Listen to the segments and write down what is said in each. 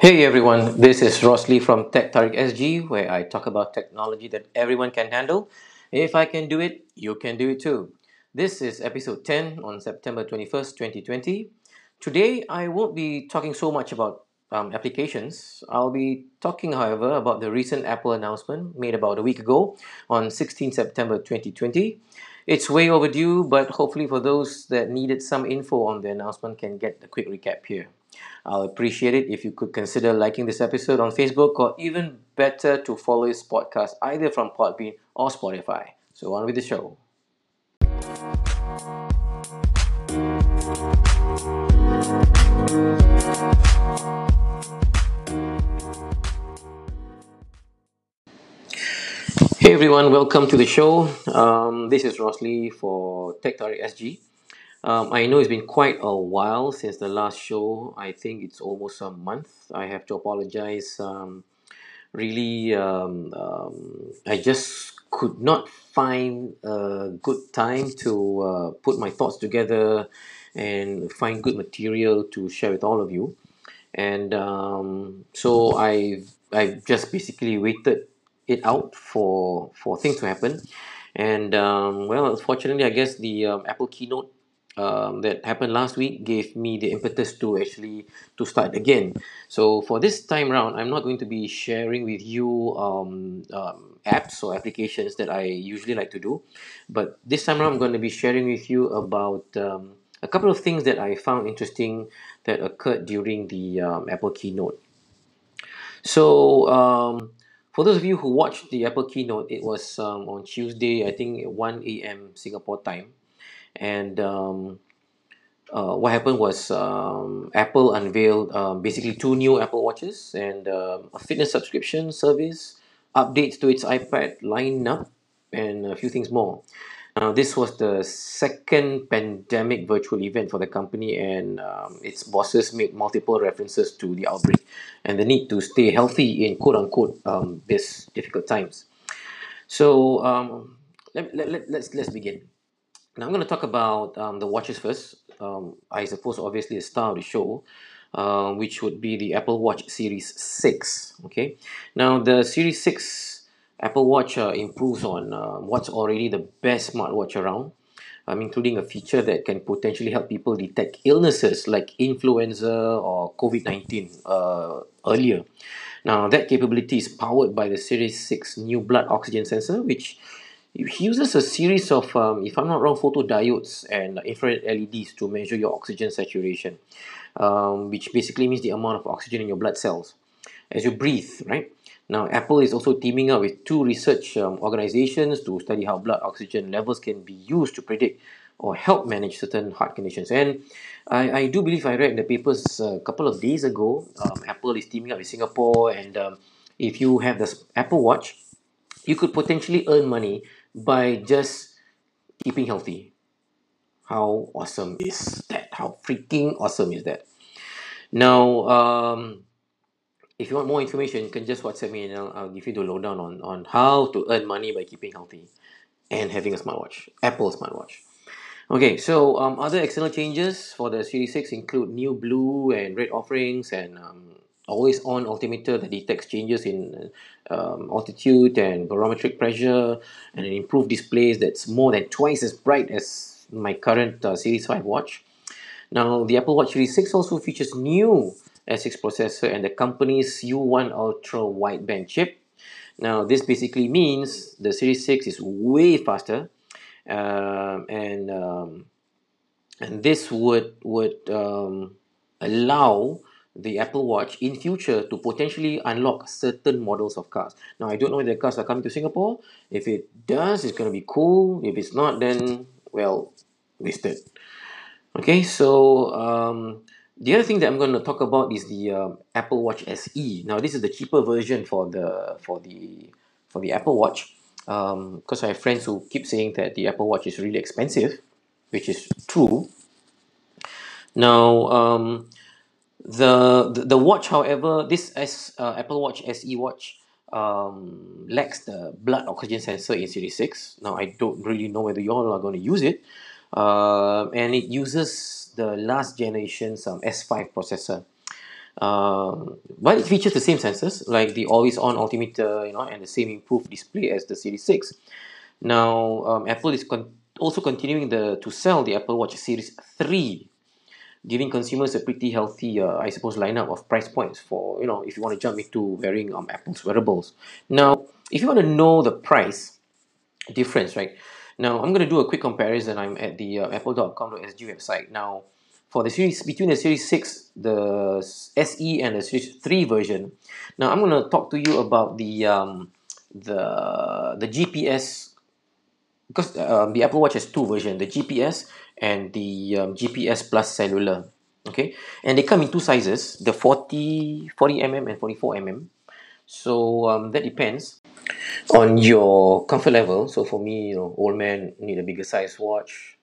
Hey everyone, this is Ross Lee from Tech Tarik SG, where I talk about technology that everyone can handle. If I can do it, you can do it too. This is episode 10 on September 21st, 2020. Today, I won't be talking so much about um, applications. I'll be talking, however, about the recent Apple announcement made about a week ago on 16 September 2020. It's way overdue, but hopefully, for those that needed some info on the announcement, can get a quick recap here. I'll appreciate it if you could consider liking this episode on Facebook or even better to follow this podcast either from Podbean or Spotify. So on with the show. Hey everyone, welcome to the show. Um, this is Ross Lee for Tech SG. Um, I know it's been quite a while since the last show. I think it's almost a month. I have to apologize. Um, really, um, um, I just could not find a good time to uh, put my thoughts together and find good material to share with all of you. And um, so I I've just basically waited it out for for things to happen. And um, well, fortunately, I guess the um, Apple keynote um, that happened last week gave me the impetus to actually to start again. So for this time round, I'm not going to be sharing with you um, um, apps or applications that I usually like to do, but this time around, I'm going to be sharing with you about um, a couple of things that I found interesting that occurred during the um, Apple keynote. So um, for those of you who watched the Apple keynote, it was on Tuesday, I think 1 a.m. Singapore time and um, uh, what happened was um, Apple unveiled um, basically two new Apple Watches and um, a fitness subscription service, updates to its iPad lineup, and a few things more. Now, this was the second pandemic virtual event for the company, and um, its bosses made multiple references to the outbreak and the need to stay healthy in quote unquote um, these difficult times. So, um, let, let, let, let's, let's begin. Now I'm going to talk about um, the watches first. Um, I suppose obviously the star of the show, uh, which would be the Apple Watch Series 6. Okay. Now the Series 6 Apple Watch uh, improves on uh, what's already the best smartwatch around, um, including a feature that can potentially help people detect illnesses like influenza or COVID 19 uh, earlier. Now that capability is powered by the Series 6 new blood oxygen sensor, which he uses a series of, um, if I'm not wrong, photodiodes and infrared LEDs to measure your oxygen saturation, um, which basically means the amount of oxygen in your blood cells as you breathe, right? Now, Apple is also teaming up with two research um, organizations to study how blood oxygen levels can be used to predict or help manage certain heart conditions. And I, I do believe I read the papers a couple of days ago, um, Apple is teaming up with Singapore. And um, if you have this Apple Watch, you could potentially earn money by just keeping healthy. How awesome is that? How freaking awesome is that? Now, um, if you want more information, you can just WhatsApp me and I'll, I'll give you the lowdown on, on how to earn money by keeping healthy and having a smartwatch, Apple smartwatch. Okay, so um, other external changes for the Series 6 include new blue and red offerings and um, always on altimeter that detects changes in um, altitude and barometric pressure and an improved displays that's more than twice as bright as my current uh, Series 5 watch. Now, the Apple Watch Series 6 also features new S6 processor and the company's U1 Ultra wideband chip. Now, this basically means the Series 6 is way faster um, and um, and this would would um, allow the Apple Watch in future to potentially unlock certain models of cars. Now, I don't know if the cars are coming to Singapore. If it does, it's going to be cool. If it's not, then, well, wasted. Okay, so um, the other thing that I'm going to talk about is the um, Apple Watch SE. Now, this is the cheaper version for the for the for the Apple Watch. Because um, I have friends who keep saying that the Apple Watch is really expensive, which is true. Now, um, the, the watch, however, this S uh, Apple Watch SE watch um, lacks the blood oxygen sensor in Series 6. Now, I don't really know whether you all are going to use it. Uh, and it uses the last generation's um, S5 processor. Um, but it features the same sensors like the always-on altimeter, you know, and the same improved display as the Series Six. Now, um, Apple is con- also continuing the to sell the Apple Watch Series Three, giving consumers a pretty healthy, uh, I suppose, lineup of price points for you know if you want to jump into wearing um, Apple's wearables. Now, if you want to know the price difference, right? Now, I'm going to do a quick comparison. I'm at the uh, apple.com.sg website. Now, for the series between the series 6 the SE and the series 3 version now I'm going to talk to you about the um, the the GPS because um, the Apple Watch has two versions the GPS and the um, GPS plus cellular okay? And they come in two sizes the 40 40 mm and 44 mm so um, that depends on your comfort level. So for me you know old man need a bigger size watch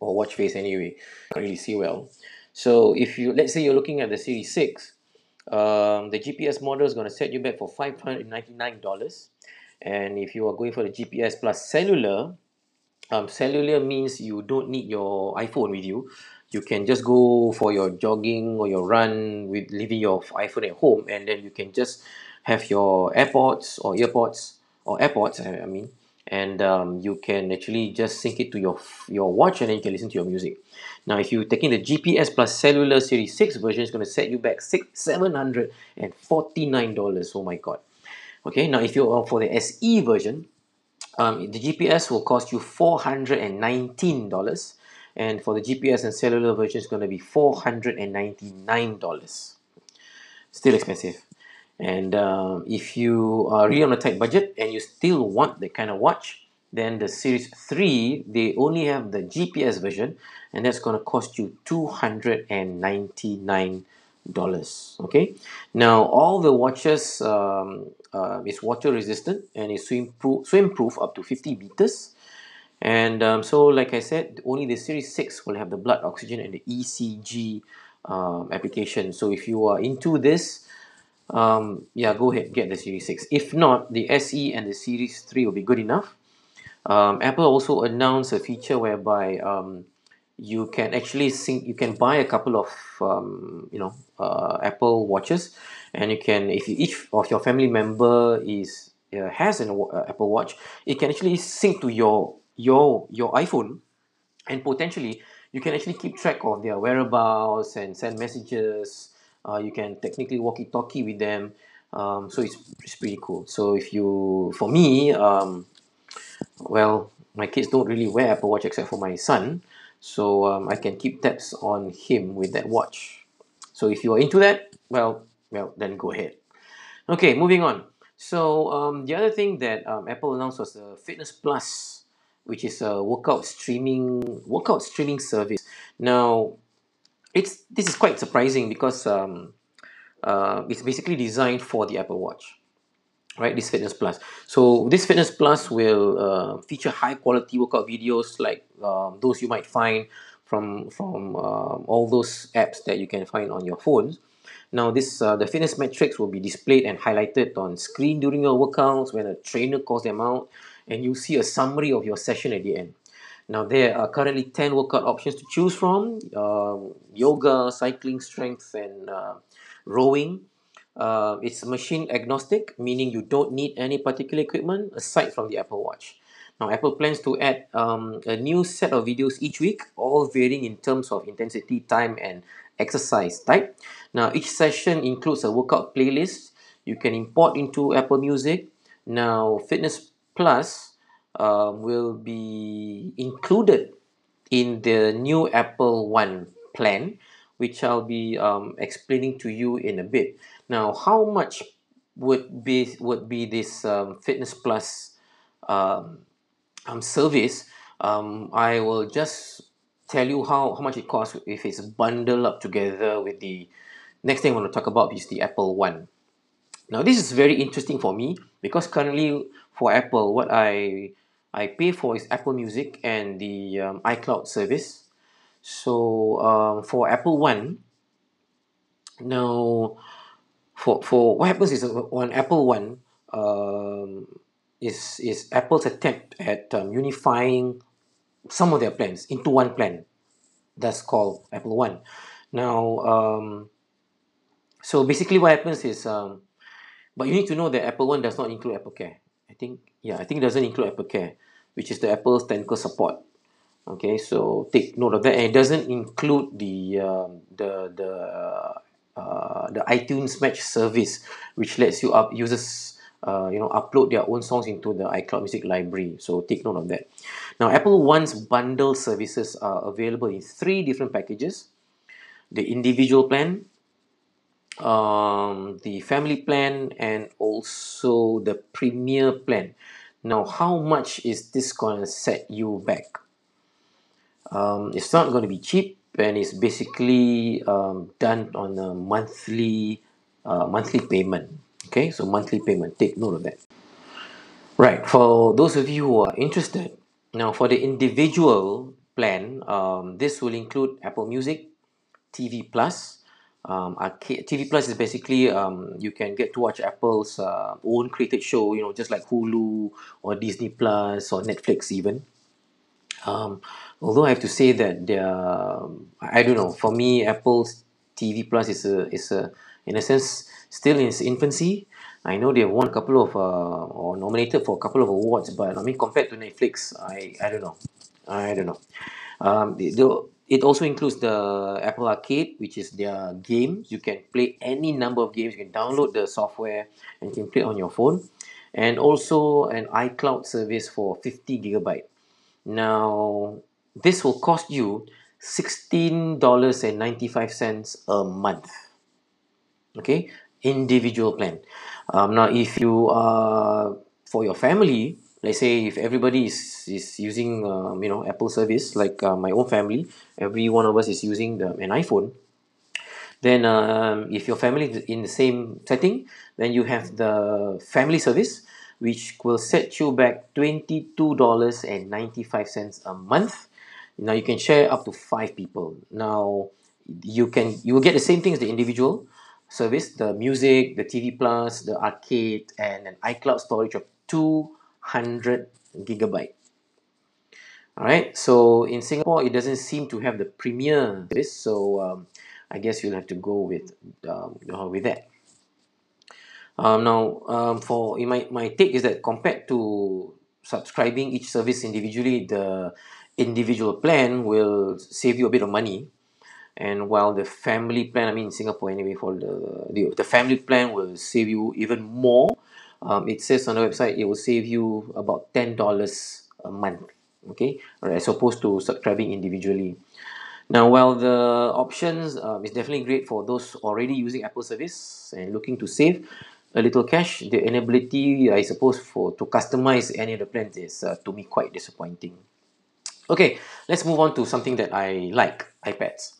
or watch face anyway. Can't really see well. So if you let's say you're looking at the series 6 um, the GPS model is going to set you back for $599 and if you are going for the GPS plus cellular um, cellular means you don't need your iPhone with you. You can just go for your jogging or your run with leaving your iPhone at home and then you can just have your AirPods or earpods or AirPods I, mean and um, you can actually just sync it to your your watch and then you can listen to your music. Now if you're taking the GPS plus cellular series 6 version it's going to set you back six seven hundred and forty nine dollars. Oh my god okay now if you're for the SE version um, the GPS will cost you four hundred and for the GPS and cellular version it's going to be four hundred and ninety nine dollars still expensive and um, if you are really on a tight budget and you still want that kind of watch, then the Series 3, they only have the GPS version, and that's going to cost you $299. Dollars okay, now all the watches um, uh, is water resistant and is swim proof, swim proof up to 50 meters. And um, so, like I said, only the Series 6 will have the blood oxygen and the ECG um, application. So, if you are into this, um, yeah, go ahead, get the Series 6. If not, the SE and the Series 3 will be good enough. Um, Apple also announced a feature whereby um, you can actually sync, you can buy a couple of, um, you know, uh, Apple watches, and you can, if you, each of your family member is uh, has an uh, Apple Watch, it can actually sync to your your your iPhone, and potentially you can actually keep track of their whereabouts and send messages. Uh, you can technically walkie talkie with them. Um, so it's, it's pretty cool. So if you for me um, well my kids don't really wear apple watch except for my son so um, i can keep tabs on him with that watch. So if you are into that well well then go ahead. Okay moving on. So um, the other thing that um, apple announced was the fitness plus which is a workout streaming workout streaming service. Now it's this is quite surprising because um, uh, it's basically designed for the Apple Watch, right? This Fitness Plus. So this Fitness Plus will uh, feature high quality workout videos like um, those you might find from from um, all those apps that you can find on your phones. Now, this uh, the fitness metrics will be displayed and highlighted on screen during your workouts when a trainer calls them out, and you see a summary of your session at the end. Now, there are currently 10 workout options to choose from uh, yoga, cycling, strength, and uh, rowing. Uh, it's machine agnostic, meaning you don't need any particular equipment aside from the Apple Watch. Now, Apple plans to add um, a new set of videos each week, all varying in terms of intensity, time, and exercise type. Now, each session includes a workout playlist you can import into Apple Music. Now, Fitness Plus uh, will be included in the new Apple One plan, which I'll be um, explaining to you in a bit. Now, how much would be would be this um, Fitness Plus um, um, service? Um, I will just tell you how, how much it costs if it's bundled up together with the next thing I want to talk about is the Apple One. Now, this is very interesting for me because currently for Apple, what I I pay for is Apple Music and the um, iCloud service. So um, for Apple One, now for for what happens is uh, on Apple One um, is is Apple's attempt at um, unifying some of their plans into one plan. That's called Apple One. Now, um, so basically what happens is um but you need to know that Apple One does not include Apple Care I think yeah I think it doesn't include Apple Care which is the Apple's technical support okay so take note of that and it doesn't include the um, the the uh, the iTunes Match service which lets you up users uh, you know upload their own songs into the iCloud Music library. So take note of that. Now Apple One's bundle services are available in three different packages. The individual plan um, the family plan and also the premier plan. Now how much is this gonna set you back? Um, it's not going to be cheap and it's basically um, done on a monthly uh, monthly payment okay so monthly payment take note of that right for those of you who are interested now for the individual plan um, this will include apple music tv plus um, arcade TV Plus is basically um, you can get to watch Apple's uh, own created show, you know, just like Hulu or Disney Plus or Netflix even. Um, although I have to say that I don't know for me Apple's TV Plus is a is a in a sense still in its infancy. I know they have won a couple of uh, or nominated for a couple of awards, but I mean compared to Netflix, I I don't know, I don't know. Um, the it also includes the Apple Arcade, which is their games. You can play any number of games. You can download the software and you can play on your phone. And also an iCloud service for 50 gigabyte. Now, this will cost you $16.95 a month. Okay, individual plan. Um, now, if you are for your family, let's say if everybody is is using um, you know Apple service like uh, my own family, every one of us is using the, an iPhone. Then um, if your family is in the same setting, then you have the family service, which will set you back twenty two dollars and ninety five cents a month. Now you can share up to five people. Now you can you will get the same thing as the individual service, the music, the TV plus, the arcade, and an iCloud storage of two hundred gigabyte. Alright, so in Singapore, it doesn't seem to have the premier service, so um, I guess you'll have to go with um, uh, with that. Um, now, um, for my my take is that compared to subscribing each service individually, the individual plan will save you a bit of money, and while the family plan, I mean in Singapore anyway, for the the, the family plan will save you even more. Um, it says on the website it will save you about ten dollars a month. Okay, as opposed to subscribing individually. Now, while the options um, is definitely great for those already using Apple service and looking to save a little cash, the inability, I suppose, for to customize any of the plans is uh, to me quite disappointing. Okay, let's move on to something that I like iPads.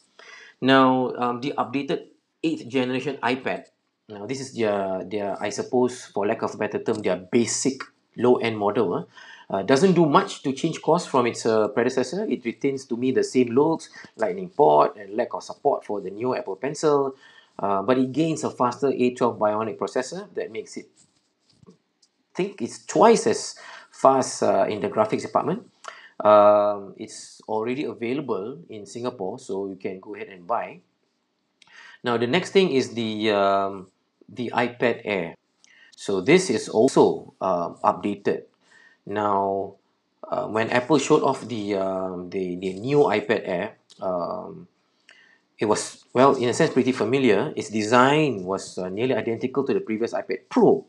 Now, um, the updated 8th generation iPad. Now, this is their, their, I suppose, for lack of a better term, their basic low end model. Uh, uh, doesn't do much to change course from its uh, predecessor. It retains to me the same looks, lightning port, and lack of support for the new Apple Pencil. Uh, but it gains a faster A12 Bionic processor that makes it think it's twice as fast uh, in the graphics department. Um, it's already available in Singapore, so you can go ahead and buy. Now the next thing is the um, the iPad Air. So this is also uh, updated. Now, uh, when Apple showed off the um, the the new iPad Air, um, it was well in a sense pretty familiar. Its design was uh, nearly identical to the previous iPad Pro.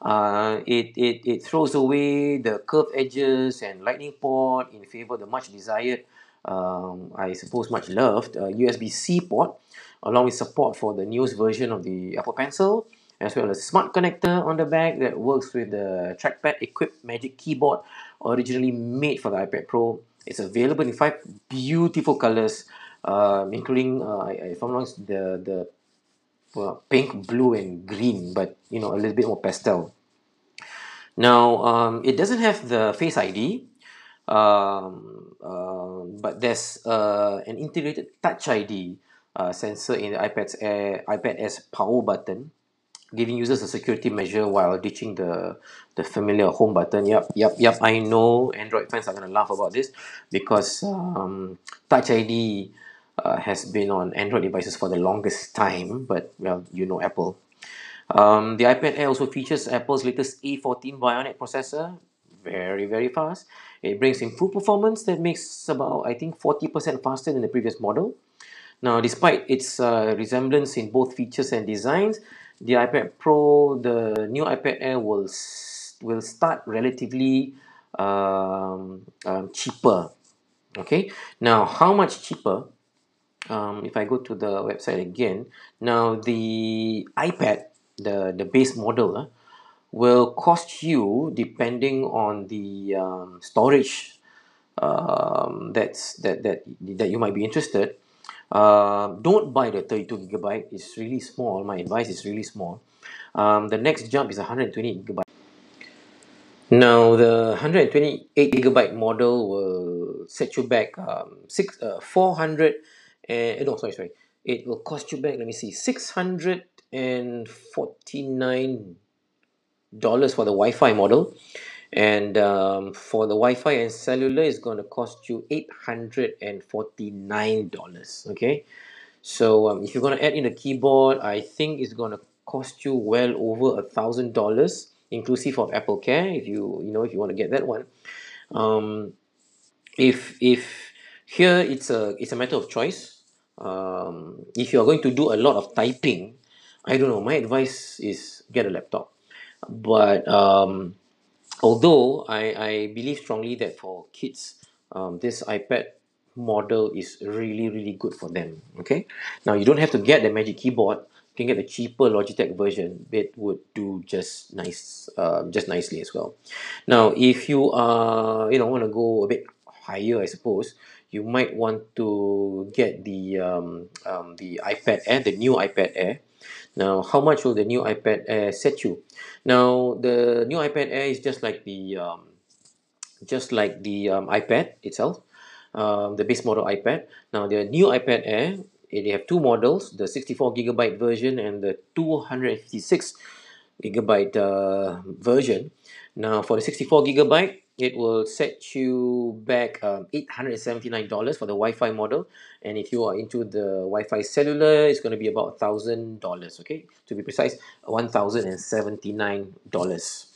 Uh, it, it, it throws away the curved edges and lightning port in favor of the much desired, um, I suppose much loved, uh, USB-C port, along with support for the newest version of the Apple Pencil, as well as smart connector on the back that works with the trackpad equipped Magic Keyboard originally made for the iPad Pro. It's available in five beautiful colors, um, including uh, if I'm not the the well, pink, blue, and green, but you know a little bit more pastel. Now um, it doesn't have the Face ID, um, uh, but there's uh, an integrated Touch ID uh, sensor in the iPad's Air, iPad Air's power button giving users a security measure while ditching the the familiar home button. Yep, yep, yep. I know Android fans are gonna laugh about this because um, Touch ID uh, has been on Android devices for the longest time, but well, you know Apple. Um, the iPad Air also features Apple's latest A14 Bionic processor, very very fast. It brings improved performance that makes about I think 40% faster than the previous model. Now, despite its uh, resemblance in both features and designs, the iPad Pro, the new iPad Air will will start relatively um, um, cheaper. Okay, now how much cheaper? Um, if I go to the website again, now the iPad, the the base model, uh, will cost you depending on the um, storage um, that's that that that you might be interested. Uh, don't buy the 32 gigabyte. It's really small. My advice is really small. Um, the next jump is 128 gigabyte. Now the 128 gigabyte model will set you back um, six uh, 400 and no sorry sorry. It will cost you back let me see 649 dollars for the Wi-Fi model. And um, for the Wi-Fi and cellular it's going to cost you eight hundred and forty nine dollars okay? So um, if you're going to add in a keyboard I think it's going to cost you well over a thousand dollars inclusive of Apple Care if you you know if you want to get that one. Um, if if here it's a it's a matter of choice. Um, if you're going to do a lot of typing I don't know my advice is get a laptop. But um, although I, I believe strongly that for kids um, this ipad model is really really good for them okay? Now you don't have to get the magic keyboard. You can get the cheaper logitech version. It would do just nice uh, just nicely as well. Now if you are you know want to go a bit higher i suppose you might want to get the um, um, the ipad air the new ipad air. Now how much will the new ipad air set you? Now the new ipad air is just like the um, just like the um, ipad itself um, the base model ipad. Now the new ipad air they have two models the 64 gigabyte version and the 256 gigabyte uh, version. Now for the 64 gigabyte it will set you back um, $879 for the Wi-Fi model. And if you are into the Wi-Fi cellular it's going to be about $1,000 okay? To be precise $1,079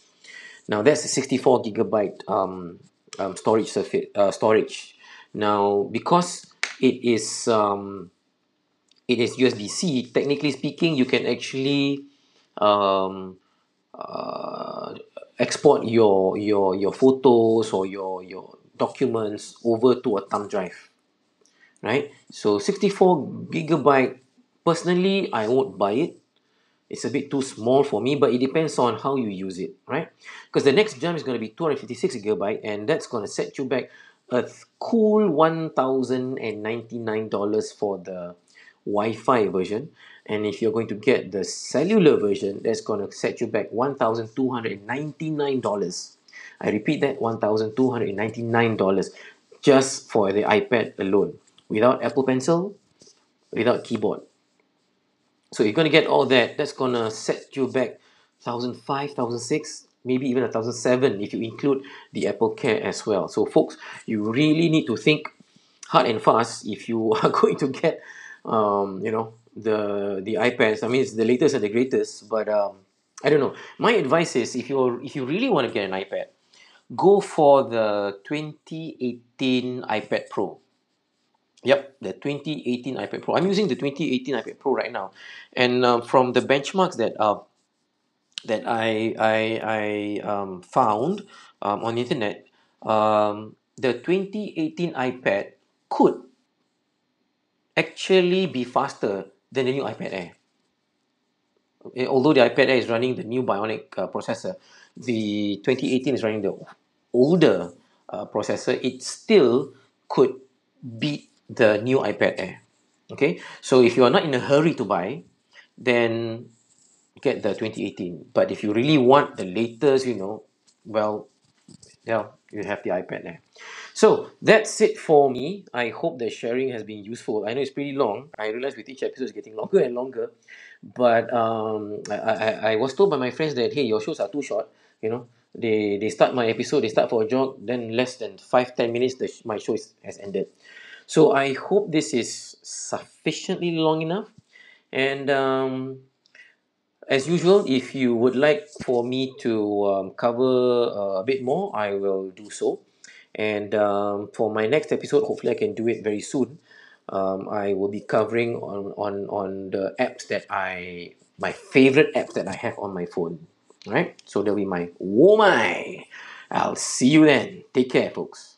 now that's a 64 gigabyte um, um, storage surface uh, storage. Now because it is um, it is USB-C technically speaking you can actually um, uh, export your your your photos or your your documents over to a thumb drive right? So 64 gigabyte personally I won't buy it. It's a bit too small for me but it depends on how you use it right? Because the next jump is going to be 256 gigabyte and that's going to set you back a cool $1099 for the Wi-Fi version and if you're going to get the cellular version that's going to set you back $1,299 I repeat that $1,299 just for the iPad alone without Apple Pencil without keyboard. So you're going to get all that that's going to set you back 1005 1006 maybe even 1007 if you include the Apple Care as well. So folks you really need to think hard and fast if you are going to get um, you know the the iPads. I mean it's the latest and the greatest but um, I don't know. My advice is if you if you really want to get an iPad go for the 2018 iPad Pro. Yep, the 2018 iPad Pro. I'm using the 2018 iPad Pro right now, and um, from the benchmarks that uh, that I I, I um, found um, on the internet, um, the 2018 iPad could actually be faster than the new iPad Air. Okay, although the iPad Air is running the new Bionic uh, processor, the 2018 is running the older uh, processor. It still could beat the new iPad Air. Okay, so if you are not in a hurry to buy, then get the 2018. But if you really want the latest, you know, well, yeah, you have the iPad Air. So that's it for me. I hope the sharing has been useful. I know it's pretty long. I realize with each episode it's getting longer and longer. But um, I, I, I was told by my friends that hey, your shows are too short. You know, they they start my episode, they start for a jog, then less than five ten minutes, the my show is, has ended. So I hope this is sufficiently long enough. And um, as usual, if you would like for me to um, cover uh, a bit more, I will do so. And um, for my next episode, hopefully I can do it very soon. Um, I will be covering on, on, on the apps that I, my favorite apps that I have on my phone. All right, so that'll be my Womai. I'll see you then. Take care, folks.